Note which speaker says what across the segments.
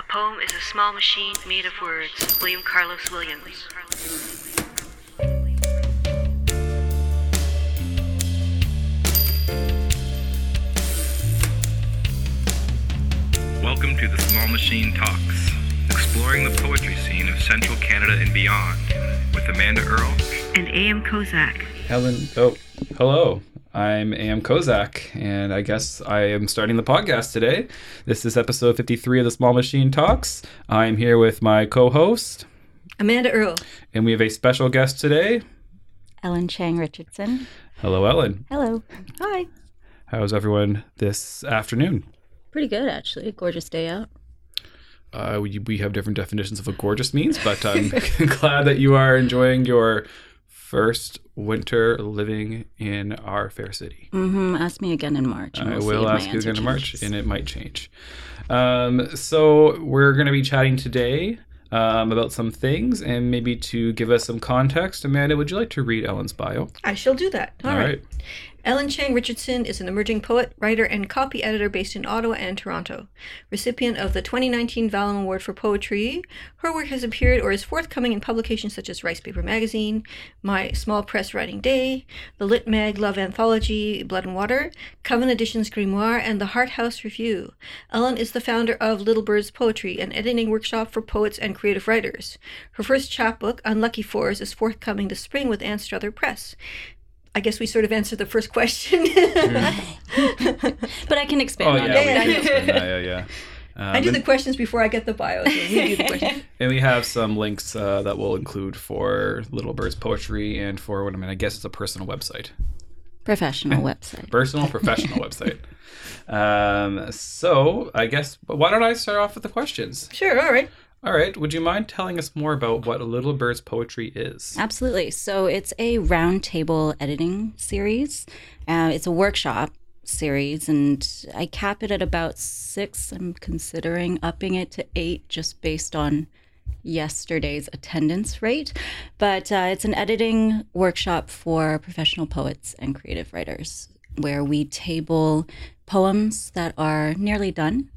Speaker 1: A poem is a small machine made of words. William Carlos Williams.
Speaker 2: Welcome to the Small Machine Talks, exploring the poetry scene of Central Canada and beyond, with Amanda Earl
Speaker 1: And A.M. Kozak.
Speaker 3: Helen. Oh, hello. I'm A.M. Kozak, and I guess I am starting the podcast today. This is episode 53 of the Small Machine Talks. I'm here with my co host,
Speaker 4: Amanda Earl.
Speaker 3: and we have a special guest today.
Speaker 5: Ellen Chang Richardson.
Speaker 3: Hello, Ellen.
Speaker 5: Hello.
Speaker 4: Hi.
Speaker 3: How's everyone this afternoon?
Speaker 5: Pretty good, actually. Gorgeous day out.
Speaker 3: Uh, we, we have different definitions of what gorgeous means, but I'm glad that you are enjoying your first winter living in our fair city.
Speaker 5: Mm-hmm. Ask me again in March. and
Speaker 3: I
Speaker 5: we'll see
Speaker 3: will
Speaker 5: if my
Speaker 3: ask you
Speaker 5: answer
Speaker 3: again in March, and it might change. Um, so we're going to be chatting today um, about some things, and maybe to give us some context. Amanda, would you like to read Ellen's bio?
Speaker 4: I shall do that. All right. Ellen Chang Richardson is an emerging poet, writer, and copy editor based in Ottawa and Toronto. Recipient of the 2019 Vallum Award for Poetry, her work has appeared or is forthcoming in publications such as Ricepaper Magazine, My Small Press Writing Day, the Lit Mag Love Anthology Blood and Water, Coven Editions Grimoire, and the Hart House Review. Ellen is the founder of Little Birds Poetry, an editing workshop for poets and creative writers. Her first chapbook, Unlucky Fours, is forthcoming this spring with Anstruther Press. I guess we sort of answered the first question.
Speaker 5: But I can expand
Speaker 3: Oh
Speaker 5: on
Speaker 3: yeah,
Speaker 5: it.
Speaker 4: yeah,
Speaker 3: that, yeah, yeah. Um,
Speaker 4: I do the questions before I get the bios. so you do the
Speaker 3: and we have some links uh, that we'll include for Little Birds poetry and for what I mean. I guess it's a personal website,
Speaker 5: Professional website.
Speaker 3: personal professional website. Um, so I guess, why don't I start off with the questions?
Speaker 4: Sure, all right.
Speaker 3: All right. Would you mind telling us more about what Little Birds poetry is?
Speaker 5: Absolutely. So it's a roundtable editing series. Uh, it's a workshop series, and I cap it at about six. I'm considering upping it to eight just based on yesterday's attendance rate. But uh, it's an editing workshop for professional poets and creative writers where we table poems that are nearly done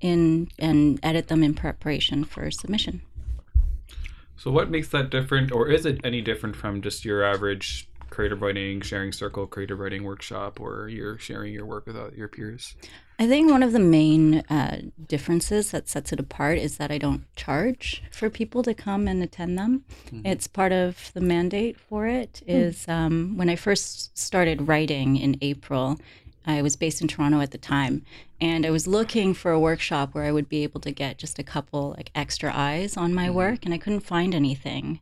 Speaker 5: in and edit them in preparation for submission.
Speaker 3: So, what makes that different, or is it any different from just your average creative writing sharing circle, creative writing workshop, or you're sharing your work with your peers?
Speaker 5: I think one of the main uh, differences that sets it apart is that I don't charge for people to come and attend them. It's part of the mandate for it. Is um, when I first started writing in April, I was based in Toronto at the time, and I was looking for a workshop where I would be able to get just a couple like extra eyes on my work, and I couldn't find anything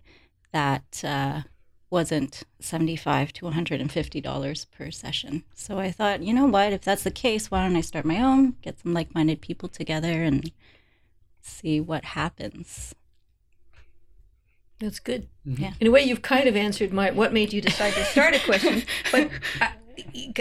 Speaker 5: that. Uh, wasn't 75 to 150 dollars per session so i thought you know what if that's the case why don't i start my own get some like-minded people together and see what happens
Speaker 4: That's good.
Speaker 5: Yeah.
Speaker 4: In a way, you've kind of answered my what made you decide to start a question. but I,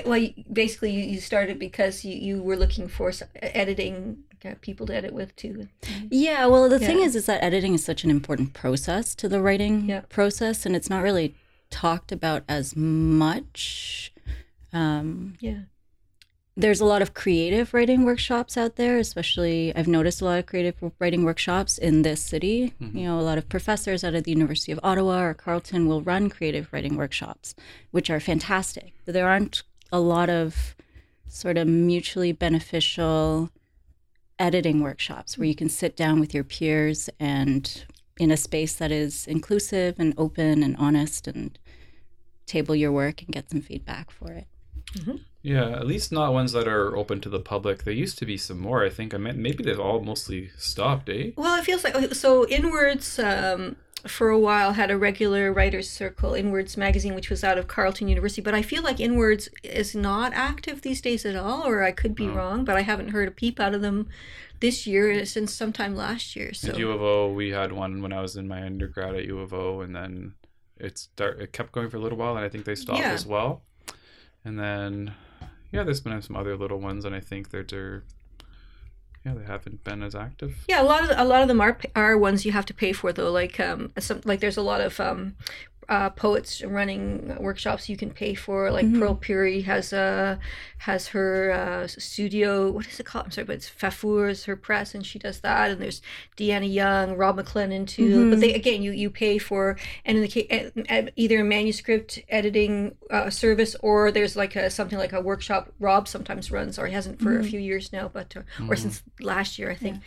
Speaker 4: well, you- basically, you you started because you, you were looking for editing uh, people to edit with too.
Speaker 5: yeah well the thing is is that editing is such an important process to the writing
Speaker 4: Yeah.
Speaker 5: process and it's not really talked about as much um,
Speaker 4: Yeah.
Speaker 5: there's a lot of creative writing workshops out there especially i've noticed a lot of creative writing workshops in this city you know a lot of professors out of the university of ottawa or carleton will run creative writing workshops which are fantastic but there aren't a lot of sort of mutually beneficial editing workshops where you can sit down with your peers and in a space that is inclusive and open and honest and table your work and get some feedback for it
Speaker 3: Yeah, at least not ones that are open to the public. There used to be some more. I think. I mean, maybe they've all mostly stopped, eh?
Speaker 4: Well, it feels like so. Inwards, um, for a while, had a regular writers' circle, Inwards magazine, which was out of Carleton University. But I feel like Inwards is not active these days at all, or I could be wrong. But I haven't heard a peep out of them this year uh, since sometime last year. So
Speaker 3: At U of O, we had one when I was in my undergrad at U of O, and then it start it kept going for a little while, and I think they stopped
Speaker 4: Yeah.
Speaker 3: as well. And then, yeah, there's been some other little ones, and I think they're, they're yeah, they haven't been as active.
Speaker 4: Yeah, a lot of a lot of them are are ones you have to pay for though. Like um, some like there's a lot of um, uh, poets running workshops you can pay for. Like Pearl Pirie has a has her uh, studio. What is it called? I'm sorry, but it's Phafours is her press, and she does that. And there's Deanna Young, Rob McLennan too. But they again, you you pay for and in the case either a manuscript editing uh, service or there's like a something like a workshop. Rob sometimes runs or he hasn't for a few years now, but uh, or since last year I think.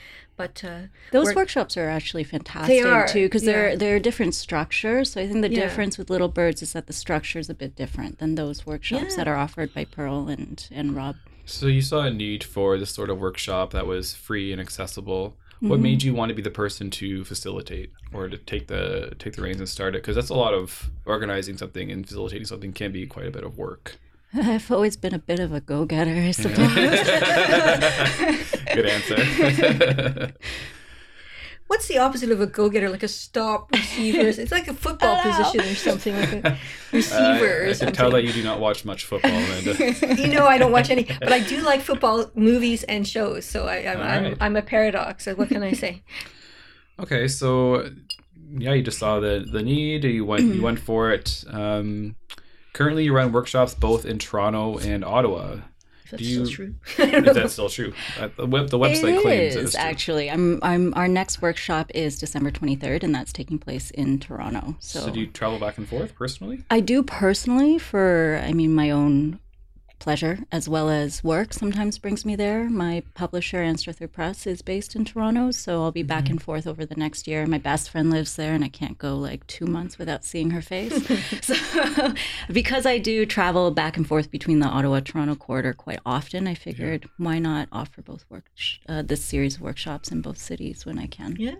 Speaker 4: But uh,
Speaker 5: Those
Speaker 4: work-
Speaker 5: workshops are actually fantastic
Speaker 4: are,
Speaker 5: too because
Speaker 4: yeah.
Speaker 5: they're they're different structures. So I think the
Speaker 4: Yeah.
Speaker 5: difference with Little Birds is that the structure is a bit different than those workshops
Speaker 4: Yeah.
Speaker 5: that are offered by Pearl and and Rob.
Speaker 3: So you saw a need for this sort of workshop that was free and accessible. What
Speaker 5: Mm-hmm.
Speaker 3: made you want to be the person to facilitate or to take the take the reins and start it? Because that's a lot of organizing something and facilitating something can be quite a bit of work.
Speaker 5: I've always been a bit of a go getter, I suppose.
Speaker 3: Good answer.
Speaker 4: What's the opposite of a go-getter? Like a stop receiver? it's like a football position or something, like a receiver
Speaker 3: I
Speaker 4: or
Speaker 3: can
Speaker 4: something.
Speaker 3: tell that you do not watch much football, Amanda.
Speaker 4: you know, I don't watch any, but I do like football movies and shows. So I, I'm, I'm, I'm a paradox. So what can I say?
Speaker 3: Okay, so yeah, you just saw the the need. You went you went for it. Um, currently, you run workshops both in Toronto and Ottawa.
Speaker 4: If that's
Speaker 3: you-
Speaker 4: still true.
Speaker 3: Is that still true? The web the website
Speaker 5: It
Speaker 3: claims it
Speaker 5: is
Speaker 3: is true.
Speaker 5: actually. I'm. I'm. Our next workshop is December 23rd, and that's taking place in Toronto. So,
Speaker 3: So do you travel back and forth personally?
Speaker 5: I do personally for. I mean, my own pleasure as well as work sometimes brings me there. My publisher, Anstruther Press, is based in Toronto, so I'll be back
Speaker 3: Mm-hmm.
Speaker 5: and forth over the next year. My best friend lives there, and I can't go like two months without seeing her face. so, because I do travel back and forth between the Ottawa Toronto corridor quite often, I figured why not offer both work uh, this series of workshops in both cities when I can.
Speaker 4: Yeah.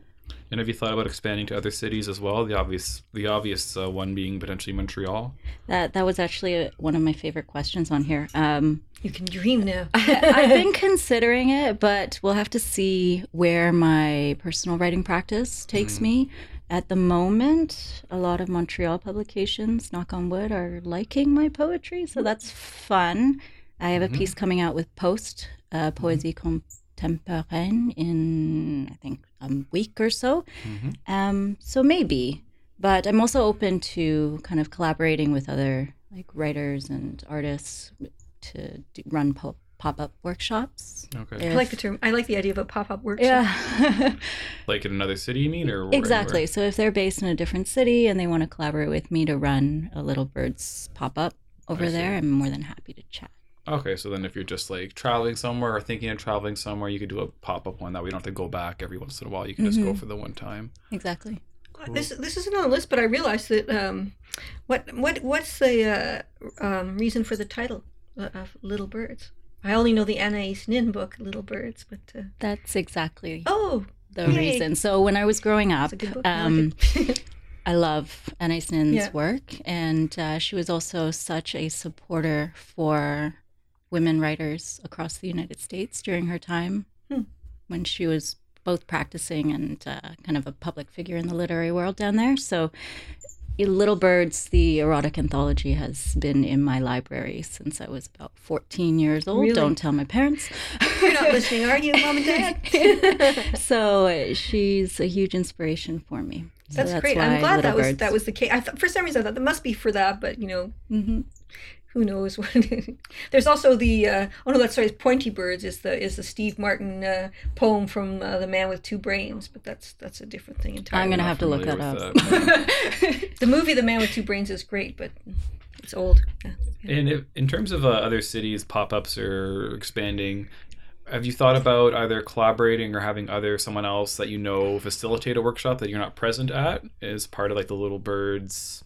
Speaker 3: And have you thought about expanding to other cities as well? The obvious the obvious uh, one being potentially Montreal.
Speaker 5: That that was actually a, one of my favorite questions on here. Um,
Speaker 4: You can dream now.
Speaker 5: I've been considering it, but we'll have to see where my personal writing practice takes me. At the moment, a lot of Montreal publications, knock on wood, are liking my poetry, so that's fun. I have a piece coming out with Post, uh, Poésie Contemporaine, in I think a week or so. Um, so maybe, but I'm also open to kind of collaborating with other like writers and artists to do, run po- pop-up workshops.
Speaker 3: Okay.
Speaker 4: I like the term. I like the idea of a pop-up workshop.
Speaker 5: Yeah,
Speaker 3: Like in another city, you mean, or or
Speaker 5: exactly.
Speaker 3: anywhere?
Speaker 5: So if they're based in a different city and they want to collaborate with me to run a Little Birds pop-up over there, I'm more than happy to chat.
Speaker 3: Okay, so then if you're just like traveling somewhere or thinking of traveling somewhere, you could do a pop up one that we don't have to go back every once in a while. You can just go for the one time.
Speaker 5: Exactly.
Speaker 4: This this isn't on the list, but I realized that um, what what what's the uh, um, reason for the title uh, of Little Birds? I only know the Anais Nin book, Little Birds, but uh,
Speaker 5: That's exactly
Speaker 4: oh,
Speaker 5: the
Speaker 4: yay.
Speaker 5: reason. So when I was growing up,
Speaker 4: it's a good book. I like
Speaker 5: um,
Speaker 4: it.
Speaker 5: I love Anais Nin's
Speaker 4: Yeah.
Speaker 5: work, and uh, she was also such a supporter for women writers across the United States during her time
Speaker 4: Hmm.
Speaker 5: when she was both practicing and uh, kind of a public figure in the literary world down there. So, Little Birds, the erotic anthology, has been in my library since I was about 14 years old.
Speaker 4: Really?
Speaker 5: Don't tell my parents.
Speaker 4: You're not listening, are you, Mom and Dad?
Speaker 5: so, she's a huge inspiration for me. So
Speaker 4: That's, great. I'm glad that was
Speaker 5: Birds.
Speaker 4: that was the case. I thought for some reason I thought that must be for that, but you know,
Speaker 5: Mhm.
Speaker 4: Who knows what? There's also the uh, oh no, that's sorry, it's Pointy Birds is the is the Steve Martin uh, poem from uh, the Man with Two Brains, but that's that's a different thing entirely.
Speaker 5: I'm gonna have to look that up.
Speaker 3: that.
Speaker 4: The movie The Man with Two Brains is great, but it's old. Yeah.
Speaker 3: And if, in terms of uh, other cities, pop ups or expanding, have you thought about either collaborating or having other someone else that you know facilitate a workshop that you're not present at as part of like the Little Birds?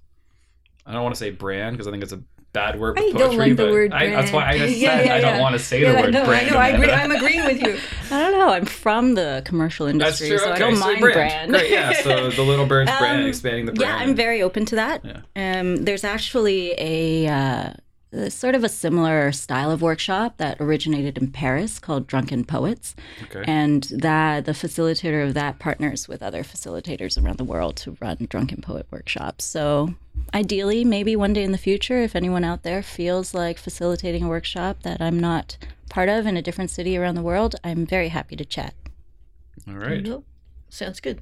Speaker 3: I don't want to say brand because I think it's a bad word.
Speaker 4: I
Speaker 3: With
Speaker 4: don't
Speaker 3: poetry,
Speaker 4: like the word
Speaker 3: I, that's why I
Speaker 4: brand.
Speaker 3: just
Speaker 4: Yeah,
Speaker 3: said
Speaker 4: yeah,
Speaker 3: I don't
Speaker 4: yeah.
Speaker 3: want to say
Speaker 4: Yeah,
Speaker 3: the word
Speaker 4: know,
Speaker 3: brand.
Speaker 4: I know. I agree, I'm agreeing with you.
Speaker 5: I don't know. I'm from the commercial
Speaker 3: That's
Speaker 5: industry,
Speaker 3: true.
Speaker 5: so
Speaker 3: okay,
Speaker 5: I don't
Speaker 3: so
Speaker 5: mind
Speaker 3: brand.
Speaker 5: brand.
Speaker 3: Great, yeah. So the Little Birds brand,
Speaker 5: Um,
Speaker 3: expanding the brand.
Speaker 5: Yeah, I'm very open to that.
Speaker 3: Yeah.
Speaker 5: Um, there's actually a, uh, a Uh, sort of a similar style of workshop that originated in Paris called Drunken Poets,
Speaker 3: okay.
Speaker 5: and that the facilitator of that partners with other facilitators around the world to run Drunken Poet workshops. So ideally, maybe one day in the future, if anyone out there feels like facilitating a workshop that I'm not part of in a different city around the world, I'm very happy to chat.
Speaker 3: All right.
Speaker 4: Nope. Sounds good.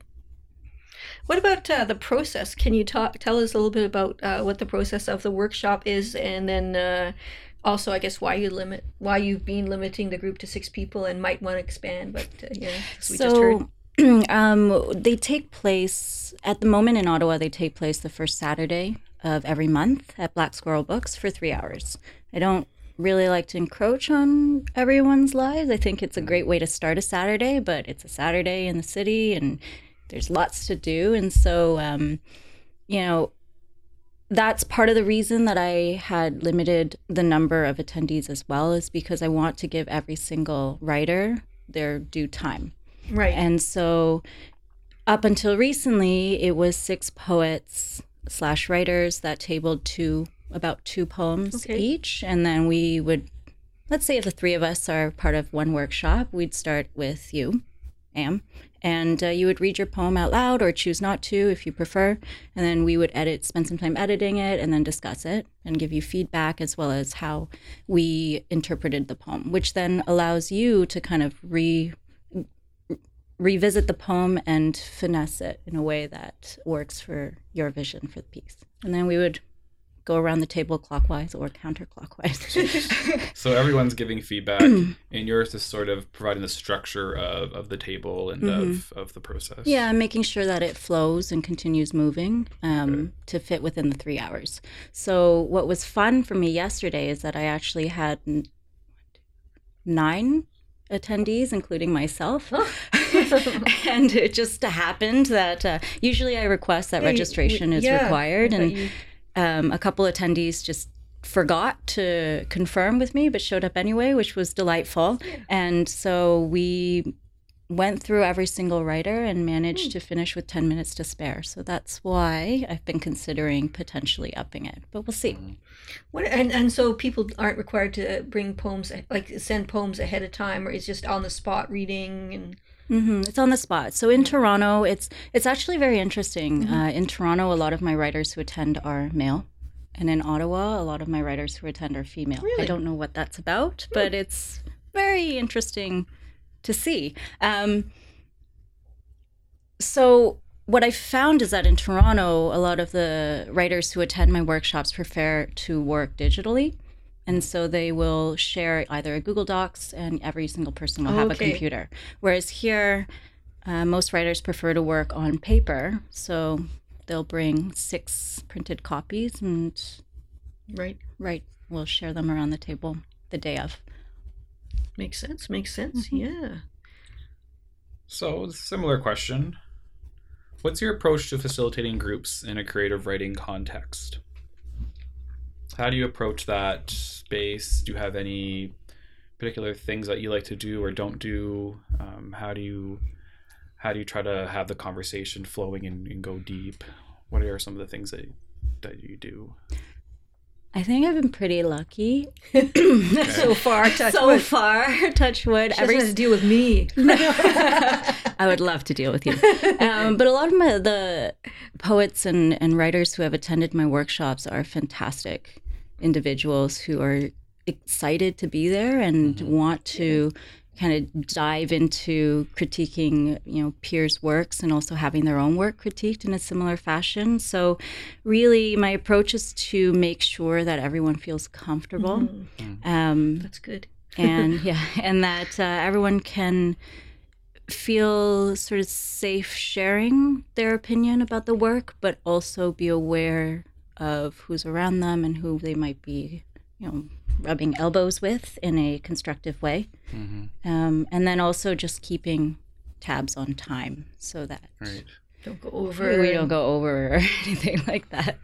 Speaker 4: What about uh, the process? Can you talk tell us a little bit about uh, what the process of the workshop is, and then uh, also, I guess, why you limit why you've been limiting the group to six people and might want to expand, but uh, yeah, we just heard.
Speaker 5: So um, they take place at the moment in Ottawa. They take place the first Saturday of every month at Black Squirrel Books for three hours. I don't really like to encroach on everyone's lives. I think it's a great way to start a Saturday, but it's a Saturday in the city and there's lots to do. And so, um, you know, that's part of the reason that I had limited the number of attendees as well, is because I want to give every single writer their due time.
Speaker 4: Right.
Speaker 5: And so, up until recently, it was six poets slash writers that tabled two about two poems
Speaker 4: Okay.
Speaker 5: each, and then we would, let's say, if the three of us are part of one workshop, we'd start with you, Am, and uh, you would read your poem out loud or choose not to if you prefer, and then we would edit, spend some time editing it, and then discuss it and give you feedback as well as how we interpreted the poem, which then allows you to kind of re revisit the poem and finesse it in a way that works for your vision for the piece. And then we would go around the table clockwise or counterclockwise.
Speaker 3: So everyone's giving feedback, and yours is sort of providing the structure of, of the table and of, of the process.
Speaker 5: Mm-hmm. yeah, making sure that it flows and continues moving um, to fit within the three hours. So, what was fun for me yesterday is that I actually had nine attendees, including myself. and it just happened that uh, usually I request that
Speaker 4: Yeah, you-
Speaker 5: registration
Speaker 4: we-
Speaker 5: is
Speaker 4: yeah,
Speaker 5: required. And
Speaker 4: you-
Speaker 5: um, a couple attendees just forgot to confirm with me but showed up anyway which was delightful. And so we went through every single writer and managed
Speaker 4: Hmm.
Speaker 5: to finish with 10 minutes to spare. So that's why i've been considering potentially upping it but we'll see.
Speaker 4: What and and so people aren't required to bring poems like send poems ahead of time, or it's just on the spot reading and
Speaker 5: hmm It's on the spot. So in Toronto, it's it's actually very interesting. Uh, in Toronto, a lot of my writers who attend are male, and in Ottawa, a lot of my writers who attend are female. I don't know what that's about, but it's very interesting to see. Um, so what I found is that in Toronto, a lot of the writers who attend my workshops prefer to work digitally. And so they will share either a Google Docs and every single person will have a computer. Whereas here, uh, most writers prefer to work on paper. So they'll bring six printed copies and
Speaker 4: right.
Speaker 5: right we'll share them around the table the day of.
Speaker 4: Makes sense. Makes sense.
Speaker 5: Mm-hmm.
Speaker 4: Yeah.
Speaker 3: So, similar question. What's your approach to facilitating groups in a creative writing context? How do you approach that space? Do you have any particular things that you like to do or don't do? Um, how do you how do you try to have the conversation flowing and, and go deep? What are some of the things that that you do?
Speaker 5: I think I've been pretty lucky
Speaker 4: So far, touch
Speaker 5: so
Speaker 4: wood.
Speaker 5: far. Touch wood.
Speaker 4: She doesn't to deal with me.
Speaker 5: I would love to deal with you. Um, but a lot of my, the poets and, and writers who have attended my workshops are fantastic individuals who are excited to be there and want to kind of dive into critiquing you know peers works and also having their own work critiqued in a similar fashion. So really my approach is to make sure that everyone feels comfortable. Um,
Speaker 4: That's good.
Speaker 5: and yeah, and that uh, everyone can feel sort of safe sharing their opinion about the work, but also be aware of who's around them and who they might be, you know, rubbing elbows with in a constructive way. Um, and then also just keeping tabs on time so that
Speaker 3: Right.
Speaker 4: Don't go over.
Speaker 5: we don't go over or anything like that.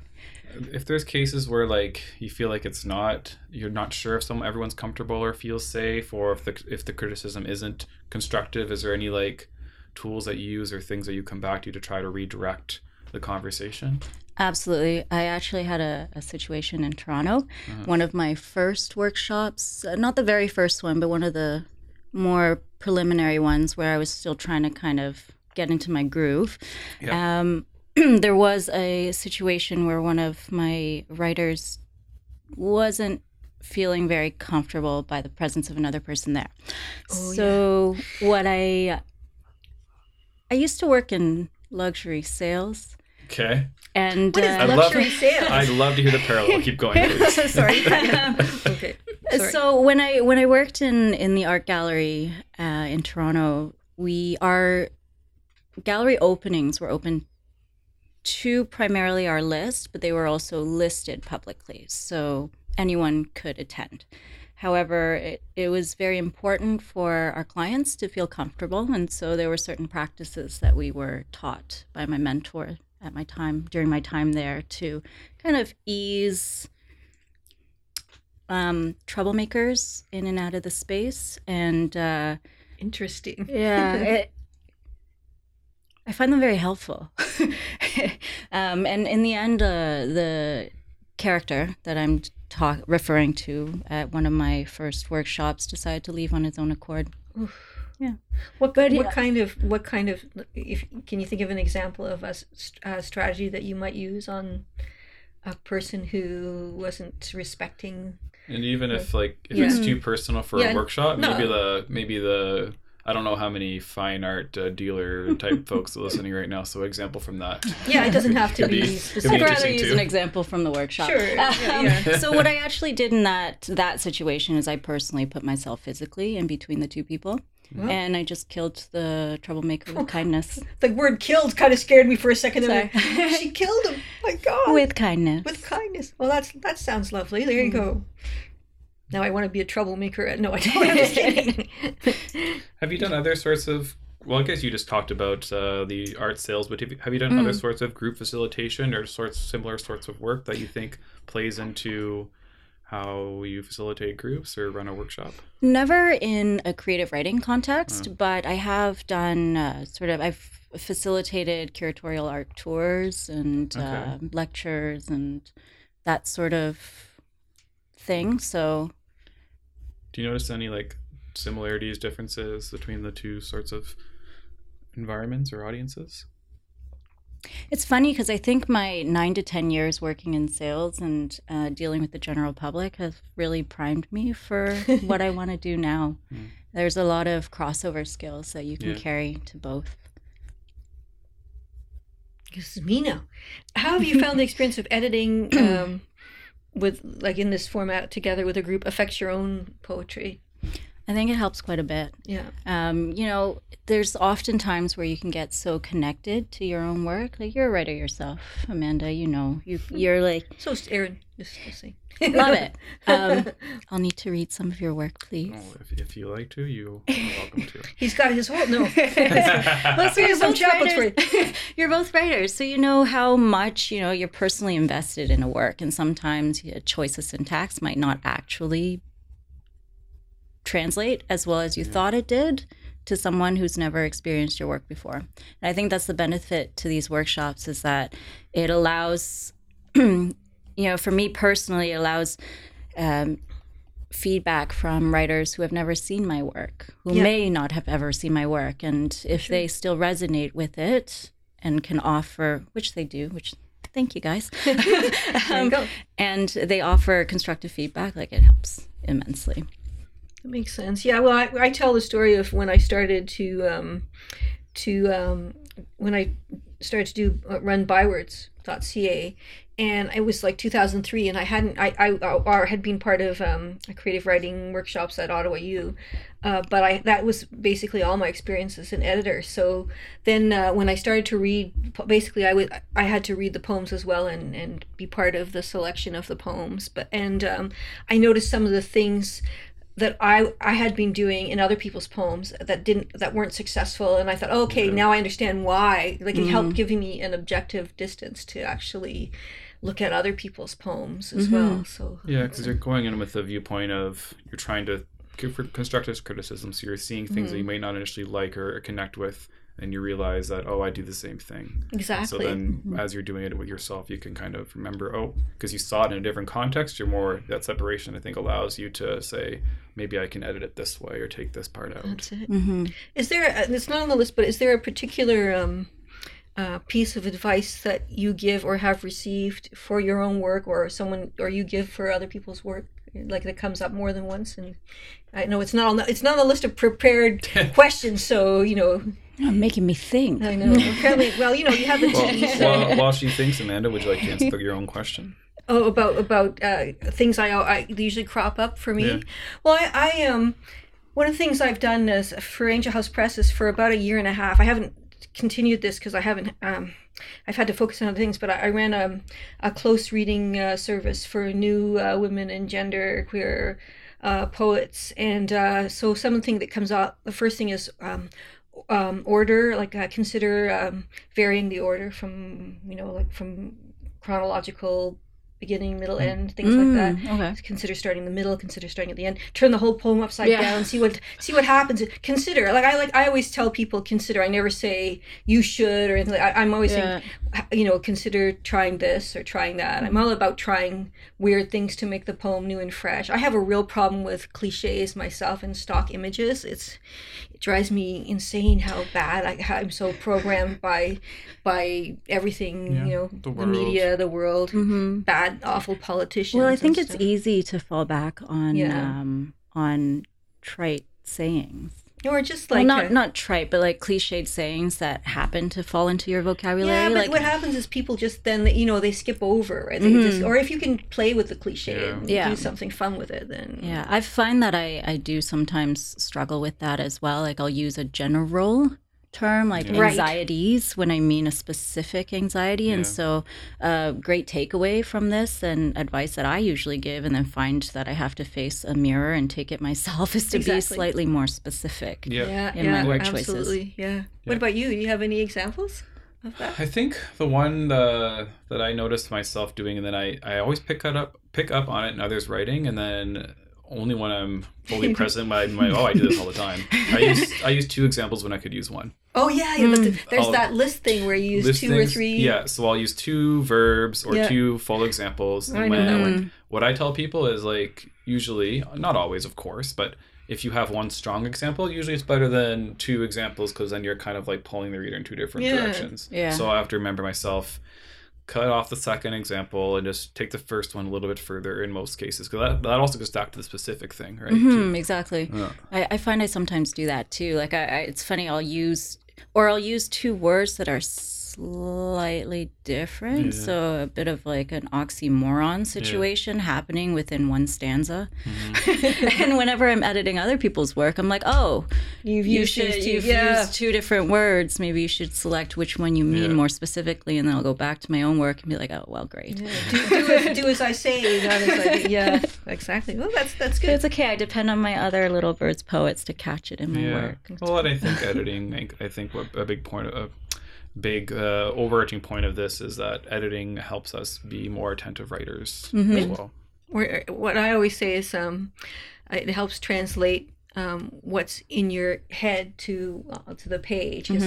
Speaker 3: if there's cases where like you feel like it's not you're not sure if some everyone's comfortable or feels safe or if the if the criticism isn't constructive is there any like tools that you use or things that you come back to to try to redirect the conversation
Speaker 5: Absolutely. I actually had a, a situation in Toronto. One of my first workshops, uh, not the very first one, but one of the more preliminary ones where I was still trying to kind of get into my groove.
Speaker 3: Yeah.
Speaker 5: Um, there was a situation where one of my writers wasn't feeling very comfortable by the presence of another person there.
Speaker 4: Oh,
Speaker 5: so what I I used to work in luxury sales.
Speaker 3: Okay.
Speaker 5: And
Speaker 4: What is
Speaker 5: uh,
Speaker 3: I'd love-
Speaker 4: luxury sales?
Speaker 3: I'd love to hear the parallel. Keep going, please.
Speaker 4: Sorry. okay. Sorry.
Speaker 5: So when I when I worked in in the art gallery uh, in Toronto, we our gallery openings were open to primarily our list, but they were also listed publicly, so anyone could attend. However, it, it was very important for our clients to feel comfortable, and so there were certain practices that we were taught by my mentor at my time during my time there to kind of ease um, troublemakers in and out of the space, and uh,
Speaker 4: Interesting.
Speaker 5: yeah, it, I find them very helpful. um, and in the end, uh, the character that I'm talk- referring to at one of my first workshops decided to leave on his own accord.
Speaker 4: What,
Speaker 5: But,
Speaker 4: what
Speaker 5: yeah.
Speaker 4: kind of what kind of if can you think of an example of a, s- a strategy that you might use on a person who wasn't respecting?
Speaker 3: And even if like if
Speaker 4: Yeah.
Speaker 3: it's too personal for
Speaker 4: Yeah,
Speaker 3: a workshop,
Speaker 4: no.
Speaker 3: maybe the maybe the I don't know how many fine art uh, dealer type folks are listening right now. So example from that.
Speaker 4: Yeah, it doesn't have to be,
Speaker 3: be-
Speaker 4: specific.
Speaker 5: I'd rather use
Speaker 3: too.
Speaker 5: an example from the workshop.
Speaker 4: Sure, yeah,
Speaker 5: Um,
Speaker 4: yeah.
Speaker 5: so what I actually did in that that situation is I personally put myself physically in between the two people,
Speaker 4: Wow.
Speaker 5: and I just killed the troublemaker with kindness.
Speaker 4: The word "killed" kind of scared me for a second. I'm
Speaker 5: Sorry.
Speaker 4: she killed him. My God.
Speaker 5: with kindness.
Speaker 4: with kindness. Well, that's that sounds lovely. There you go. Now I want to be a troublemaker. No, I don't. I'm just kidding.
Speaker 3: Have you done other sorts of? Well, I guess you just talked about uh, the art sales, but have you, have you done other sorts of group facilitation or sorts similar sorts of work that you think plays into how you facilitate groups or run a workshop?
Speaker 5: Never in a creative writing context, but I have done uh, sort of, I've facilitated curatorial art tours and uh, lectures and that sort of thing. So,
Speaker 3: Do you notice any like similarities, differences between the two sorts of environments or audiences?
Speaker 5: It's funny because I think my nine to 10 years working in sales and uh, dealing with the general public has really primed me for what I want to do now.
Speaker 3: Mm.
Speaker 5: There's a lot of crossover skills that you can
Speaker 3: Yeah.
Speaker 5: carry to both.
Speaker 4: This is me now. How have you found the experience of editing um, with like in this format together with a group affects your own poetry?
Speaker 5: I think it helps quite a bit.
Speaker 4: Yeah.
Speaker 5: Um, you know, there's often times where you can get so connected to your own work. Like you're a writer yourself, Amanda. You know, you you're like
Speaker 4: So is Aaron. Just, just saying.
Speaker 5: love it. Um, I'll need to read some of your work, please.
Speaker 3: Oh, if, if you like to, you are welcome to.
Speaker 4: He's got his whole no.
Speaker 5: Let's you're
Speaker 4: some
Speaker 5: both
Speaker 4: chapbooks for
Speaker 5: writers. you're both writers, so you know how much you know you're personally invested in a work, and sometimes a choice of syntax might not actually translate as well as you thought it did to someone who's never experienced your work before. And I think that's the benefit to these workshops is that it allows, you know, for me personally, it allows. Um, feedback from writers who have never seen my work, who
Speaker 4: Yeah.
Speaker 5: may not have ever seen my work. And if they still resonate with it and can offer, which they do, which thank you guys,
Speaker 4: There
Speaker 5: um,
Speaker 4: you go.
Speaker 5: and they offer constructive feedback, like it helps immensely.
Speaker 4: That makes sense. Yeah. Well, I, I tell the story of when I started to um, to um, when I started to do uh, run bywords.ca and it was like 2003 and i hadn't i i or had been part of um, creative writing workshops at ottawa u uh, but i that was basically all my experience as an editor so then uh, when i started to read basically i would i had to read the poems as well and and be part of the selection of the poems but and um, i noticed some of the things that I I had been doing in other people's poems that didn't that weren't successful and I thought oh, okay now I understand why. Like it helped mm-hmm. giving me an objective distance to actually look at other people's poems as well mm-hmm. so uh,
Speaker 3: Yeah, because you're going in with the viewpoint of you're trying to give for constructive criticism, so you're seeing things that you mm-hmm. may not initially like or connect with, and you realize that oh, I do the same thing.
Speaker 4: exactly
Speaker 3: So then, as you're doing it with yourself, you can kind of remember oh, because you saw it in a different context. You're more that separation. I think allows you to say maybe I can edit it this way or take this part out.
Speaker 4: that's it
Speaker 5: Mm-hmm.
Speaker 4: is there a, it's not on the list but is there a particular um uh, piece of advice that you give or have received for your own work or someone or you give for other people's work like that comes up more than once? And I know it's not on the, it's not on the list of prepared questions, so you know
Speaker 5: You're making me think.
Speaker 4: I know. Apparently, well, you know, you have the
Speaker 3: Well,
Speaker 4: teas
Speaker 3: while, while she thinks, Amanda, would you like to answer your own question?
Speaker 4: oh, about about uh, things I, I usually crop up for me.
Speaker 3: Yeah.
Speaker 4: Well, I, I um one of the things I've done is for Angel House Press is for about a year and a half. I haven't continued this because I haven't. Um, I've had to focus on other things, but I, I ran a, a close reading uh, service for new uh, women and gender queer uh, poets, and uh, so something that comes out. The first thing is um, um, order, like uh, consider um, varying the order from you know like from chronological beginning, middle, end, things like that.
Speaker 5: Mm, okay.
Speaker 4: Consider starting the middle. Consider starting at the end. Turn the whole poem upside
Speaker 5: Yeah.
Speaker 4: down. See what see what happens. Consider. Like I like I always tell people consider. I never say you should or anything. Like, I, I'm always saying you know consider trying this or trying that. I'm all about trying weird things to make the poem new and fresh. I have a real problem with cliches myself and stock images. It's it drives me insane how bad I, how I'm so programmed by by everything.
Speaker 3: Yeah,
Speaker 4: you know,
Speaker 3: the
Speaker 4: the, media, the world,
Speaker 5: hmm
Speaker 4: bad, awful politicians.
Speaker 5: Well, I
Speaker 4: and
Speaker 5: think it's
Speaker 4: stuff.
Speaker 5: easy to fall back on
Speaker 4: Yeah.
Speaker 5: um, on trite sayings.
Speaker 4: Or just
Speaker 5: Well,
Speaker 4: like
Speaker 5: not
Speaker 4: a-
Speaker 5: not trite, but like cliched sayings that happen to fall into your vocabulary.
Speaker 4: Yeah, but
Speaker 5: like
Speaker 4: what happens is people just then you know they skip over, right? They mm-hmm. just, or if you can play with the cliche
Speaker 3: Yeah.
Speaker 4: and
Speaker 5: Yeah.
Speaker 4: do something fun with it, then
Speaker 5: Yeah, I find that I, I do sometimes struggle with that as well. Like I'll use a general term like
Speaker 4: Right.
Speaker 5: anxieties when I mean a specific anxiety. And so a great takeaway from this and advice that I usually give and then find that I have to face a mirror and take it myself is to be slightly more specific.
Speaker 3: Yeah.
Speaker 4: yeah,
Speaker 5: in
Speaker 4: yeah,
Speaker 5: my word choices.
Speaker 4: absolutely, yeah. What about you? Do you have any examples of that?
Speaker 3: I think the one uh, that I noticed myself doing, and then I, I always pick it up pick up on it in others' writing, and then only when I'm fully present, I'm like, oh, I do this all the time. I use I use two examples when I could use one.
Speaker 4: Oh yeah, yeah but th- hmm. there's
Speaker 3: I'll-
Speaker 4: that list thing where you use
Speaker 3: List
Speaker 4: two or three.
Speaker 3: Yeah, so I'll use two verbs or
Speaker 4: Yeah.
Speaker 3: two full examples.
Speaker 4: I
Speaker 3: And
Speaker 4: know that one.
Speaker 3: what I tell people is like usually, not always, of course, but if you have one strong example, usually it's better than two examples because then you're kind of like pulling the reader in two different
Speaker 4: Yeah.
Speaker 3: directions.
Speaker 5: Yeah.
Speaker 3: So I have to remember myself, cut off the second example and just take the first one a little bit further in most cases because that, that also goes back to the specific thing, right?
Speaker 5: Hmm, exactly.
Speaker 3: Yeah.
Speaker 5: I, I find I sometimes do that too. Like I, I, it's funny. I'll use or I'll use two words that are slightly different.
Speaker 3: Yeah.
Speaker 5: So a bit of like an oxymoron situation happening within one stanza.
Speaker 3: Mm-hmm.
Speaker 5: and whenever I'm editing other people's work, I'm like, oh,
Speaker 4: You've
Speaker 5: you
Speaker 4: used
Speaker 5: should
Speaker 4: two-
Speaker 5: you've
Speaker 4: yeah.
Speaker 5: used two different words. Maybe you should select which one you mean
Speaker 3: Yeah.
Speaker 5: more specifically, and then I'll go back to my own work and be like, oh, well, great.
Speaker 4: do, do, as, do as I say, not as I do. Yeah, exactly. Well, that's that's
Speaker 5: But
Speaker 4: good.
Speaker 5: it's okay. I depend on my other little birds poets to catch it in my
Speaker 3: Yeah.
Speaker 5: work.
Speaker 3: Well, and I think editing, I- I think what a big point, a big uh, overarching point of this is that editing helps us be more attentive writers as well.
Speaker 4: or what I always say is um, it helps translate um, what's in your head to uh, to the page. 'Cause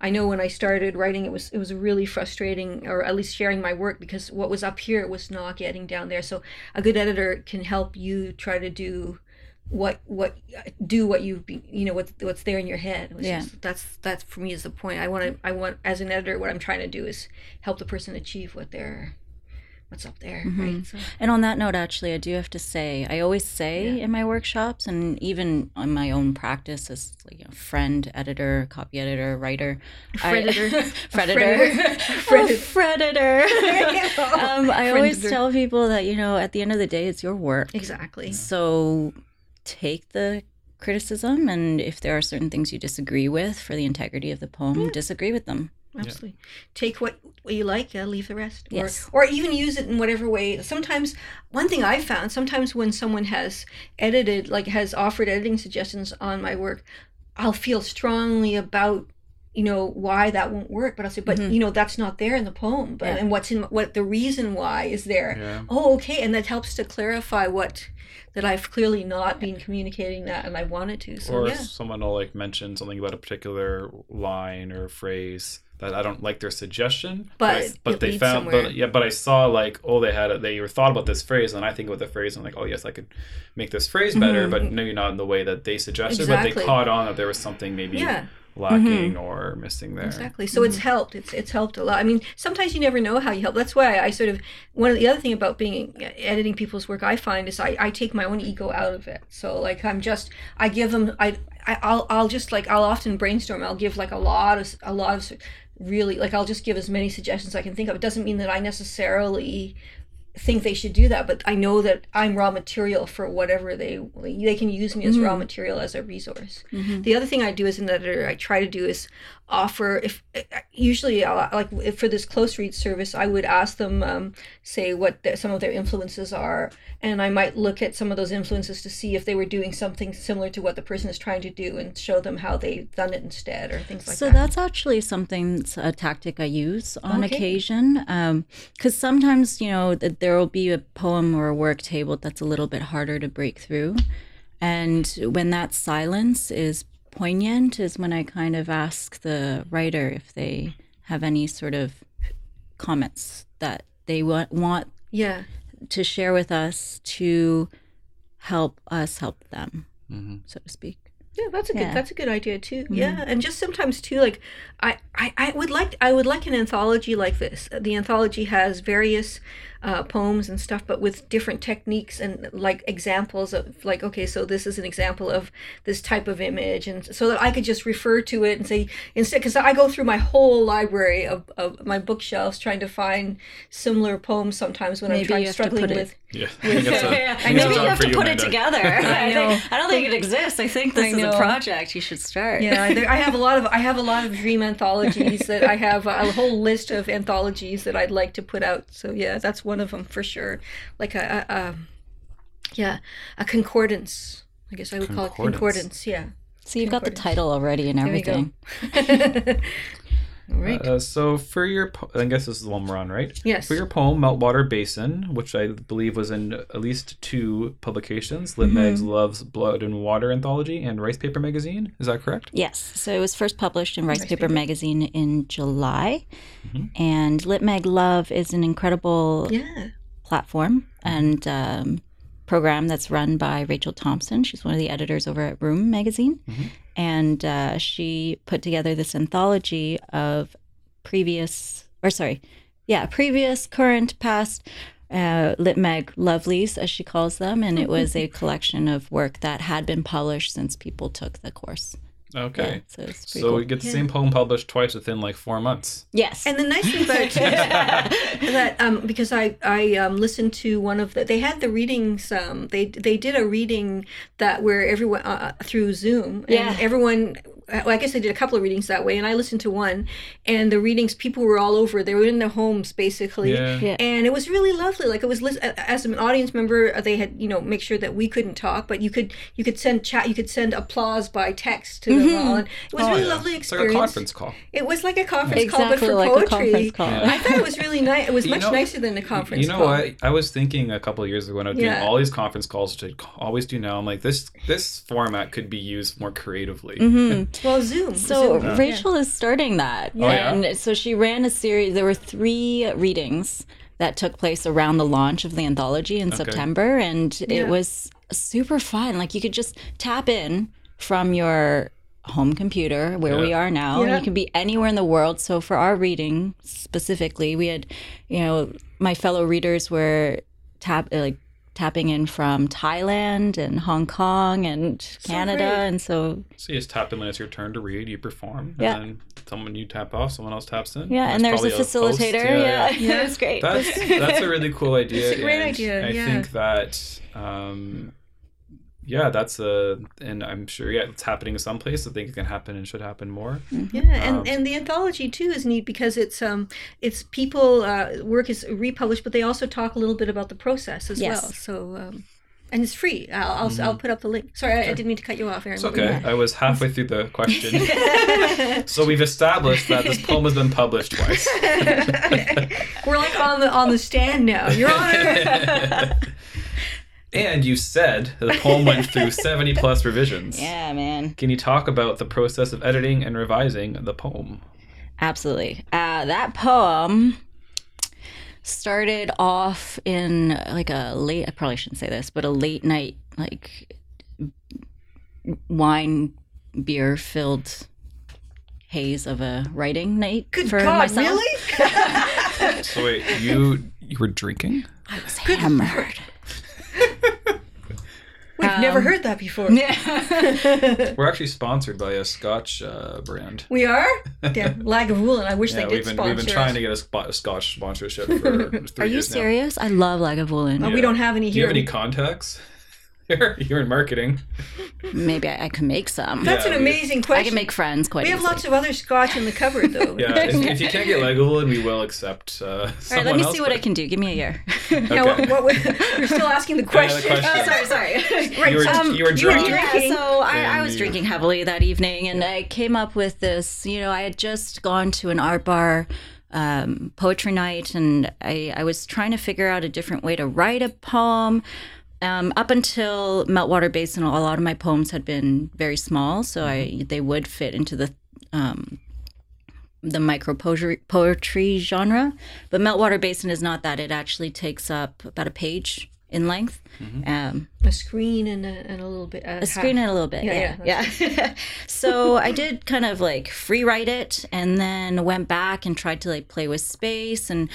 Speaker 4: I know when I started writing, it was it was really frustrating, or at least sharing my work, because what was up here was not getting down there. So a good editor can help you try to do what what do what you be- you know what what's there in your head. Which
Speaker 5: Yeah.
Speaker 4: that's that's for me is the point. I want to I want as an editor, what I'm trying to do is help the person achieve what they're what's up there. Right. So,
Speaker 5: And on that note, actually, I do have to say, I always say in my workshops and even on my own practice as like, you know, friend, editor, copy editor, writer,
Speaker 4: Freditor,
Speaker 5: Freditor.
Speaker 4: Freditor.
Speaker 5: um, I always tell people that you know, at the end of the day, it's your work.
Speaker 4: exactly.
Speaker 5: So take the criticism, and if there are certain things you disagree with for the integrity of the poem, disagree with them.
Speaker 4: Absolutely. Take what, what you like, uh, leave the rest. Or,
Speaker 5: Yes.
Speaker 4: or even use it in whatever way. Sometimes, one thing I've found, sometimes when someone has edited, like has offered editing suggestions on my work, I'll feel strongly about, you know, why that won't work. But I'll say, but, you know, that's not there in the poem. But,
Speaker 5: Yeah.
Speaker 4: and what's in, what the reason why is there.
Speaker 3: Yeah.
Speaker 4: Oh, okay. And that helps to clarify what, that I've clearly not been communicating that and I wanted to. So,
Speaker 3: or
Speaker 4: yeah.
Speaker 3: if someone will like mention something about a particular line or phrase that I don't like their suggestion,
Speaker 4: But
Speaker 3: I- but they found,
Speaker 4: somewhere.
Speaker 3: but yeah, but I saw like oh they had a, they were thought about this phrase and I think about the phrase and I'm like oh yes I could make this phrase better, but maybe not in the way that they suggested, but
Speaker 4: Mm-hmm.
Speaker 3: They caught on that there was something maybe
Speaker 4: Yeah.
Speaker 3: Lacking mm-hmm. or missing there.
Speaker 4: Exactly. So it's mm-hmm. helped. It's it's helped a lot. I mean, sometimes you never know how you help. That's why I sort of one of the other thing about being uh, editing people's work I find is I, I take my own ego out of it. So like I'm just I give them I, I I'll I'll just like I'll often brainstorm. I'll give like a lot of a lot of really like I'll just give as many suggestions I can think of. It doesn't mean that I necessarily think they should do that but i know that i'm raw material for whatever they they can use me as raw mm-hmm. material as a resource mm-hmm. the other thing i do as an editor i try to do is offer if usually I'll, like if for this close read service i would ask them um, say what the, some of their influences are and i might look at some of those influences to see if they were doing something similar to what the person is trying to do and show them how they've done it instead or things like
Speaker 5: so
Speaker 4: that so
Speaker 5: that's actually something a tactic I use on
Speaker 4: Okay.
Speaker 5: occasion. Um, because sometimes, you know, th- there will be a poem or a work table that's a little bit harder to break through. And when that silence is poignant, is when I kind of ask the writer if they have any sort of comments that they wa- want
Speaker 4: yeah
Speaker 5: to share with us to help us help them,
Speaker 3: Mm-hmm.
Speaker 5: so to speak.
Speaker 4: Yeah, that's a good.
Speaker 5: Yeah.
Speaker 4: That's a good idea too. Yeah, and just sometimes too, like I, I, I would like I would like an anthology like this. The anthology has various uh, poems and stuff, but with different techniques and like examples of like okay, so this is an example of this type of image, and so that I could just refer to it and say instead because I go through my whole library of, of my bookshelves trying to find similar poems sometimes when I'm trying
Speaker 5: you to
Speaker 4: struggling
Speaker 5: put it-
Speaker 4: with.
Speaker 3: Yeah, I think that's a, I think
Speaker 5: Maybe you have
Speaker 3: for
Speaker 5: to put it together. I,
Speaker 4: know.
Speaker 5: think, I don't think it exists. I think this
Speaker 4: I
Speaker 5: is
Speaker 4: know.
Speaker 5: a project you should start.
Speaker 4: Yeah, there, I have a lot of I have a lot of dream anthologies that I have a whole list of anthologies that I'd like to put out. So yeah, that's one of them for sure. Like a, a, a yeah, a concordance. I guess I would call it
Speaker 3: Concordance.
Speaker 4: concordance. Yeah.
Speaker 5: So you've got the title already and
Speaker 4: There we go.
Speaker 5: everything.
Speaker 4: All right.
Speaker 3: Uh, so for your, po- I guess this is the one we're on, right?
Speaker 4: Yes.
Speaker 3: For your poem "Meltwater Basin," which I believe was in at least two publications, Lit
Speaker 4: Mm-hmm.
Speaker 3: Meg's "Loves Blood and Water" anthology and Ricepaper magazine. Is that correct?
Speaker 5: Yes. So it was first published in Rice,
Speaker 4: Ricepaper,
Speaker 5: Paper. magazine in July.
Speaker 3: Mm-hmm.
Speaker 5: And Lit Mag Love is an incredible
Speaker 4: yeah.
Speaker 5: platform and um, program that's run by Rachel Thompson. She's one of the editors over at Room magazine. And uh, she put together this anthology of previous, or sorry, yeah, previous, current, past uh, Lit Mag lovelies, as she calls them. And it was a collection of work that had been published since people took the course. Yeah,
Speaker 3: Okay.
Speaker 5: so it's
Speaker 3: So
Speaker 5: cool.
Speaker 3: we get the same poem published twice within like four months.
Speaker 5: Yes.
Speaker 4: And the nice thing about it that um, because I I um, listened to one of the they had the readings um, they they did a reading that where everyone uh, through Zoom and
Speaker 5: Yeah.
Speaker 4: everyone well, I guess they did a couple of readings that way and I listened to one and the readings people were all over they were in their homes basically
Speaker 3: Yeah.
Speaker 5: Yeah.
Speaker 4: and it was really lovely like it was as an audience member uh, they had you know make sure that we couldn't talk but you could you could send chat you could send applause by text to them all and it was
Speaker 3: Oh,
Speaker 4: a really
Speaker 3: yeah.
Speaker 4: lovely
Speaker 3: It's like a conference call.
Speaker 4: it was like a conference call, but for
Speaker 5: like
Speaker 4: poetry.
Speaker 5: a conference call.
Speaker 4: I thought it was really nice. It was
Speaker 3: You
Speaker 4: much
Speaker 3: know-
Speaker 4: nicer than a conference call.
Speaker 3: You know
Speaker 4: call.
Speaker 3: what? I was thinking a couple of years ago when I was
Speaker 4: Yeah.
Speaker 3: doing all these conference calls, which I always do now. I'm like, this this format could be used more creatively.
Speaker 5: Mm-hmm.
Speaker 4: Well, Zoom.
Speaker 5: So
Speaker 4: Zoom.
Speaker 5: Rachel is starting that.
Speaker 3: Oh, yeah?
Speaker 5: And so she ran a series. There were three readings that took place around the launch of the anthology in September, and
Speaker 4: Yeah.
Speaker 5: it was super fun. Like you could just tap in from your home computer where we are now.
Speaker 4: Yeah.
Speaker 5: You can be anywhere in the world. So for our reading specifically, we had, you know, my fellow readers were tap like tapping in from Thailand and Hong Kong and Canada,
Speaker 4: great.
Speaker 5: and so
Speaker 3: So you just tap in when it's your turn to read, you perform,
Speaker 5: Yeah.
Speaker 3: and then someone you tap off, someone else taps in.
Speaker 5: Yeah, and there's a
Speaker 3: probably host.
Speaker 5: facilitator. Yeah,
Speaker 4: Yeah.
Speaker 5: it's great.
Speaker 3: That's that's a really cool idea.
Speaker 4: It's a great
Speaker 3: and
Speaker 4: idea,
Speaker 3: I
Speaker 4: yeah.
Speaker 3: think that um yeah, that's a and I'm sure yeah, it's happening someplace. I think it can happen and should happen more.
Speaker 4: Yeah, and,
Speaker 3: Um,
Speaker 4: and the anthology too is neat because it's um it's people uh, work is republished, but they also talk a little bit about the process as
Speaker 5: Yes.
Speaker 4: well. So um, and it's free. I'll I'll, I'll put up the link. Sorry, I, I didn't mean to cut you off, Aaron.
Speaker 3: It's okay. I was halfway through the question. so we've established that this poem has been published twice.
Speaker 4: We're like on the on the stand now. You're on.
Speaker 3: and you said the poem went through 70 plus revisions.
Speaker 5: yeah, man.
Speaker 3: Can you talk about the process of editing and revising the poem?
Speaker 5: Absolutely. Uh, that poem started off in like a late, I probably shouldn't say this, but a late night, like wine, beer filled haze of a writing night
Speaker 4: Good
Speaker 5: for
Speaker 4: God,
Speaker 5: myself.
Speaker 4: really?
Speaker 3: So wait, you you were drinking?
Speaker 5: I was hammered.
Speaker 4: We've never
Speaker 5: Um,
Speaker 4: heard that before. Yeah.
Speaker 3: We're actually sponsored by a Scotch uh, brand.
Speaker 4: We are? Yeah, Lagavulin. I wish
Speaker 3: Yeah,
Speaker 4: they
Speaker 3: we've
Speaker 4: did
Speaker 3: been
Speaker 4: sponsor
Speaker 3: we've been trying to get a, spo- a Scotch sponsorship for three years
Speaker 5: Are you
Speaker 3: years now.
Speaker 5: serious? I love Lagavulin.
Speaker 4: Oh, We
Speaker 3: Yeah.
Speaker 4: don't have any here.
Speaker 3: Do you have any contacts? You're, you're in marketing.
Speaker 5: Maybe I, I can make some.
Speaker 4: That's
Speaker 3: Yeah,
Speaker 4: an
Speaker 3: we-
Speaker 4: amazing question.
Speaker 5: I can make friends quite
Speaker 4: we have
Speaker 5: easily.
Speaker 4: lots of other scotch in the cupboard, though.
Speaker 3: Yeah, if, if you can't get Lagavulin, we will accept uh,
Speaker 5: All right, let me
Speaker 3: else,
Speaker 5: see what I can do. Give me a year.
Speaker 4: Now, what, what, we- you're still asking the
Speaker 3: Another
Speaker 4: question.
Speaker 3: question.
Speaker 5: Oh, sorry, sorry.
Speaker 4: Right,
Speaker 3: You were,
Speaker 4: um,
Speaker 3: you were
Speaker 4: you were drinking.
Speaker 5: Yeah, so I, I was
Speaker 3: you-
Speaker 5: drinking heavily that evening, and I came up with this. You know, I had just gone to an art bar um, poetry night, and I, I was trying to figure out a different way to write a poem. Um, up until Meltwater Basin, a lot of my poems had been very small, so I they would fit into the um, the micro poetry, poetry genre. But Meltwater Basin is not that. It actually takes up about a page in length. Um,
Speaker 4: a screen and a, and a little bit.
Speaker 5: a screen and a little bit.
Speaker 4: Yeah,
Speaker 5: Yeah, yeah. so I did kind of like free write it and then went back and tried to like play with space and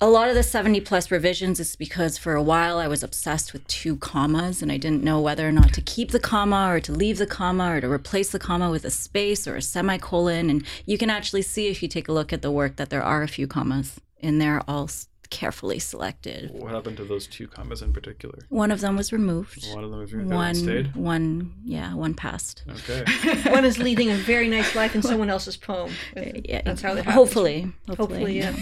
Speaker 5: a lot of the 70 plus revisions is because for a while I was obsessed with two commas and I didn't know whether or not to keep the comma or to leave the comma or to replace the comma with a space or a semicolon. And you can actually see if you take a look at the work that there are a few commas in there, all carefully selected.
Speaker 3: What happened to those two commas in particular?
Speaker 5: One of them was removed.
Speaker 3: One of them was the other
Speaker 5: One,
Speaker 3: one stayed.
Speaker 5: one, yeah, one passed.
Speaker 3: Okay.
Speaker 4: One is leading a very nice life in someone else's poem.
Speaker 5: Yeah,
Speaker 4: That's how that happens.
Speaker 5: hopefully,
Speaker 4: Hopefully,
Speaker 5: hopefully,
Speaker 4: yeah.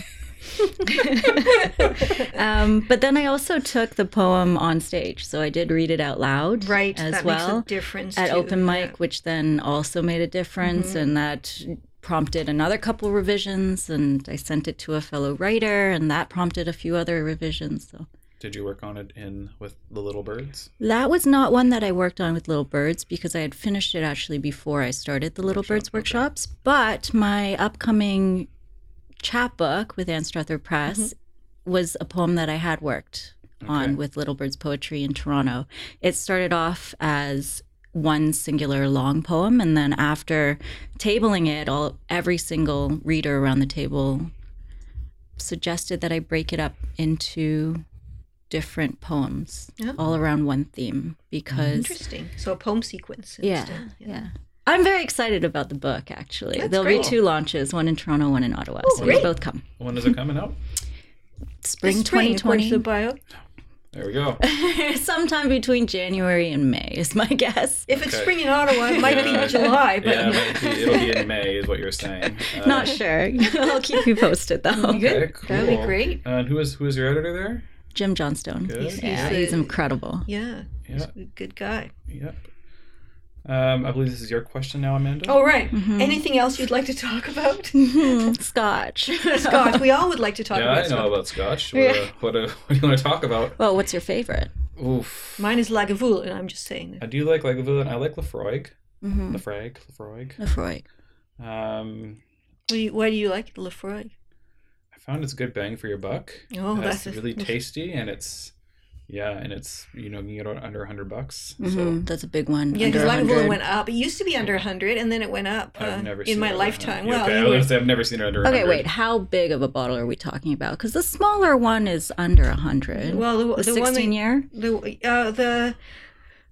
Speaker 5: Um, but then I also took the poem on stage, so I did read it out loud,
Speaker 4: Right,
Speaker 5: as
Speaker 4: that
Speaker 5: well
Speaker 4: makes a difference
Speaker 5: at
Speaker 4: too,
Speaker 5: open mic,
Speaker 4: yeah. Mm-hmm.
Speaker 5: which then also made a difference, and that prompted another couple revisions. And I sent it to a fellow writer, and that prompted a few other revisions. So
Speaker 3: Did you work on it in with the Little Birds?
Speaker 5: that was not one that I worked on with Little Birds because I had finished it actually before I started the Little Birds workshops. But my upcoming chapbook with Anstruther Press mm-hmm. was a poem that I had worked
Speaker 3: Okay.
Speaker 5: on with Little Birds Poetry in Toronto. It started off as one singular long poem, and then after tabling it, all every single reader around the table suggested that I break it up into different poems
Speaker 4: Yeah.
Speaker 5: all around one theme because
Speaker 4: Interesting. So a poem sequence.
Speaker 5: yeah,
Speaker 4: instead.
Speaker 5: yeah. I'm very excited about the book actually.
Speaker 4: That's
Speaker 5: There'll
Speaker 4: great.
Speaker 5: be two launches, one in Toronto, one in Ottawa. so
Speaker 4: great.
Speaker 5: they'll both come.
Speaker 3: When is it coming out?
Speaker 5: Spring,
Speaker 4: This spring,
Speaker 5: 2020.
Speaker 4: to the bio.
Speaker 3: There we go.
Speaker 5: Sometime between January and May is my guess.
Speaker 4: If it's spring in Ottawa, it might
Speaker 3: Yeah.
Speaker 4: be July, but
Speaker 3: yeah, it might be, it'll be in May, is what you're saying. Uh,
Speaker 5: Not sure. I'll keep you posted though.
Speaker 4: good.
Speaker 3: Okay, cool.
Speaker 4: That'd be great.
Speaker 3: And who is who is your editor there?
Speaker 5: Jim Johnstone.
Speaker 3: Good.
Speaker 4: He's-
Speaker 5: Yeah,
Speaker 4: he's
Speaker 5: he's incredible.
Speaker 4: Yeah, he's
Speaker 3: Yeah.
Speaker 4: a good guy.
Speaker 3: Yep. Um, I believe this is your question now, Amanda.
Speaker 4: Oh, right.
Speaker 5: Mm-hmm.
Speaker 4: Anything else you'd like to talk about?
Speaker 5: Scotch.
Speaker 4: Scotch, we all would like to talk
Speaker 3: yeah,
Speaker 4: about
Speaker 3: I know
Speaker 4: Scotch.
Speaker 3: about Scotch. What, uh, what, uh, what do you want to talk about?
Speaker 5: Well, what's your favorite?
Speaker 3: Oof.
Speaker 4: Mine is Lagavulin, I'm just saying.
Speaker 3: I do like Lagavulin. I like Laphroaig.
Speaker 5: Mm-hmm.
Speaker 3: Laphroaig. Laphroaig.
Speaker 5: Lefroy.
Speaker 3: Um,
Speaker 4: What do you, why do you like Lefroy?
Speaker 3: I found it's a good bang for your buck.
Speaker 4: Oh,
Speaker 3: it's
Speaker 4: that's a-
Speaker 3: really tasty and it's yeah, and it's you know you can get it under hundred bucks.
Speaker 5: hmm
Speaker 3: So
Speaker 5: That's a big one.
Speaker 4: Yeah,
Speaker 5: under
Speaker 4: because Lagavulin
Speaker 5: 100.
Speaker 4: went up. It used to be under 100, and then it went up uh,
Speaker 3: I've never
Speaker 4: in
Speaker 3: seen
Speaker 4: my lifetime. Well,
Speaker 3: okay, I
Speaker 4: were-
Speaker 3: say I've never seen it under.
Speaker 5: Okay,
Speaker 3: 100.
Speaker 5: wait. How big of a bottle are we talking about? Because the smaller one is under a hundred.
Speaker 4: well, the,
Speaker 5: the
Speaker 4: the one
Speaker 5: sixteen
Speaker 4: that,
Speaker 5: year.
Speaker 4: the uh, the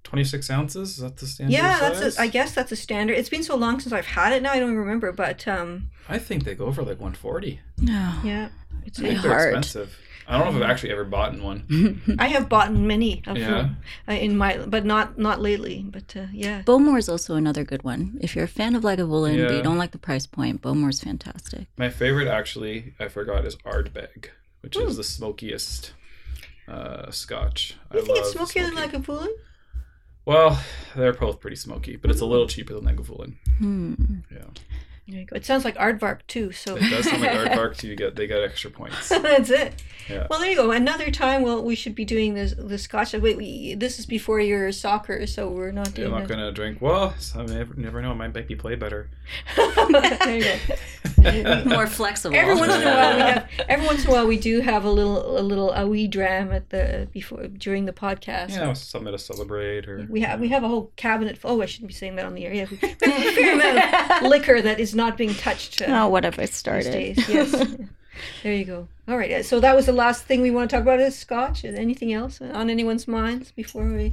Speaker 3: Twenty six ounces. Is that the standard?
Speaker 4: yeah,
Speaker 3: size?
Speaker 4: that's a, I guess that's a standard. It's been so long since I've had it now, I don't even remember. But um,
Speaker 3: I think they go for like one forty.
Speaker 5: No.
Speaker 4: yeah, it's
Speaker 3: I think
Speaker 5: Really hard.
Speaker 3: expensive. I don't know if I've actually ever bought one.
Speaker 4: I have bought many of
Speaker 3: Yeah.
Speaker 4: them uh, in my, but not not lately. But uh, yeah,
Speaker 5: Bowmore is also another good one. If you're a fan of Lagavulin, but
Speaker 3: Yeah.
Speaker 5: you don't like the price point, Bowmore's fantastic.
Speaker 3: My favorite, actually, I forgot, is Ardbeg, which
Speaker 4: Hmm.
Speaker 3: is the smokiest uh, Scotch.
Speaker 4: you
Speaker 3: I
Speaker 4: think it's
Speaker 3: love
Speaker 4: smokier than
Speaker 3: smoky.
Speaker 4: Lagavulin?
Speaker 3: Well, they're both pretty smoky, but it's a little cheaper than Lagavulin.
Speaker 5: Hmm.
Speaker 3: Yeah,
Speaker 4: There you go. It sounds like aardvark too. So
Speaker 3: it does sound like Aardvark too. You get they got extra points.
Speaker 4: That's it.
Speaker 3: Yeah.
Speaker 4: Well, there you go. Another time, well, we should be doing this the Scotch. Wait, we, this is before your soccer, so we're not
Speaker 3: I'm
Speaker 4: doing.
Speaker 3: not gonna drink. Well, I never, never know. I might make me play better.
Speaker 4: there you go.
Speaker 5: More flexible.
Speaker 4: Every once in a while, we have. Every once in a while, we do have a little, a little, a wee dram at the before during the podcast.
Speaker 3: Yeah, something to celebrate or
Speaker 4: We have we have a whole cabinet. Full, oh, I shouldn't be saying that on the air. Yeah, we we have a fair amount of liquor that is is not being touched. Uh,
Speaker 5: Oh, what have I started?
Speaker 4: Yes. there you go. All right. uh, So that was the last thing we want to talk about is Scotch. Is anything else on anyone's minds before we?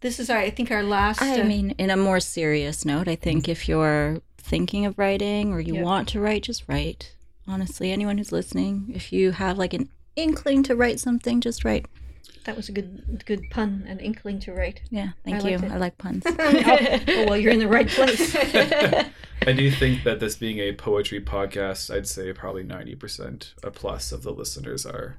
Speaker 4: This is our, I think, our last.
Speaker 5: I
Speaker 4: uh,
Speaker 5: mean, in a more serious note, I think if you're thinking of writing or you
Speaker 4: Yeah.
Speaker 5: want to write, just write. Honestly, anyone who's listening, if you have like an inkling to write something, just write.
Speaker 4: That was a good, good pun, and inkling to write.
Speaker 5: Yeah, thank
Speaker 4: I
Speaker 5: you. I like puns.
Speaker 4: Oh, oh, well, you're in the right place.
Speaker 3: I do think that this being a poetry podcast, I'd say probably 90% a plus of the listeners are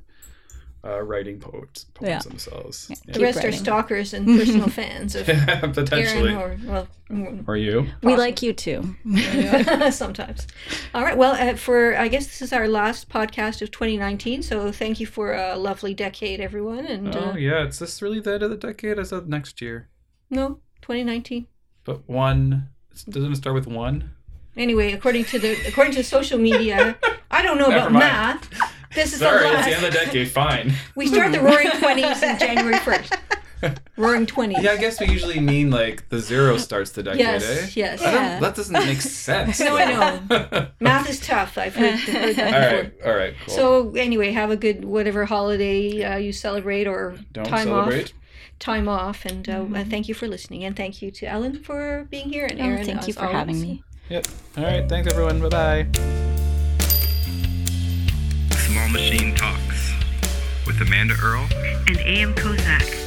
Speaker 3: uh, writing poets, poems
Speaker 5: Yeah.
Speaker 3: themselves.
Speaker 4: the
Speaker 5: Keep
Speaker 4: rest are stalkers and personal fans of
Speaker 3: Yeah. Potentially.
Speaker 4: Aaron or well, mm,
Speaker 3: or you?
Speaker 5: we like you too.
Speaker 4: sometimes. All right. Well, uh, for I guess this is our last podcast of 2019. So thank you for a lovely decade, everyone. And
Speaker 3: Oh,
Speaker 4: uh,
Speaker 3: yeah. It's this really the end of the decade as of next year.
Speaker 4: no, 2019.
Speaker 3: But one, doesn't it start with one?
Speaker 4: Anyway, according to the according to social media, I don't know
Speaker 3: Never
Speaker 4: about
Speaker 3: mind.
Speaker 4: math. This is
Speaker 3: Sorry,
Speaker 4: the
Speaker 3: it's the end of the decade. Fine.
Speaker 4: we start the Roaring Twenties in January 1st. Roaring Twenties.
Speaker 3: Yeah, I guess we usually mean like the zero starts the decade,
Speaker 4: Yes.
Speaker 3: eh?
Speaker 4: Yes.
Speaker 3: I
Speaker 5: Yeah.
Speaker 3: that doesn't make sense.
Speaker 4: No, I
Speaker 3: know.
Speaker 4: Math is tough. I've heard, heard that before.
Speaker 3: right, all right, cool.
Speaker 4: So anyway, have a good whatever holiday uh, you celebrate or
Speaker 3: don't
Speaker 4: time
Speaker 3: celebrate.
Speaker 4: off. Time off, and uh, uh, thank you for listening, and thank you to Ellen for being here, and
Speaker 5: Oh, thank you
Speaker 4: as
Speaker 5: for having me.
Speaker 3: Yep. All right. Thanks, everyone. Bye bye.
Speaker 2: Machine Talks with Amanda Earl
Speaker 1: And A.M. Kozak.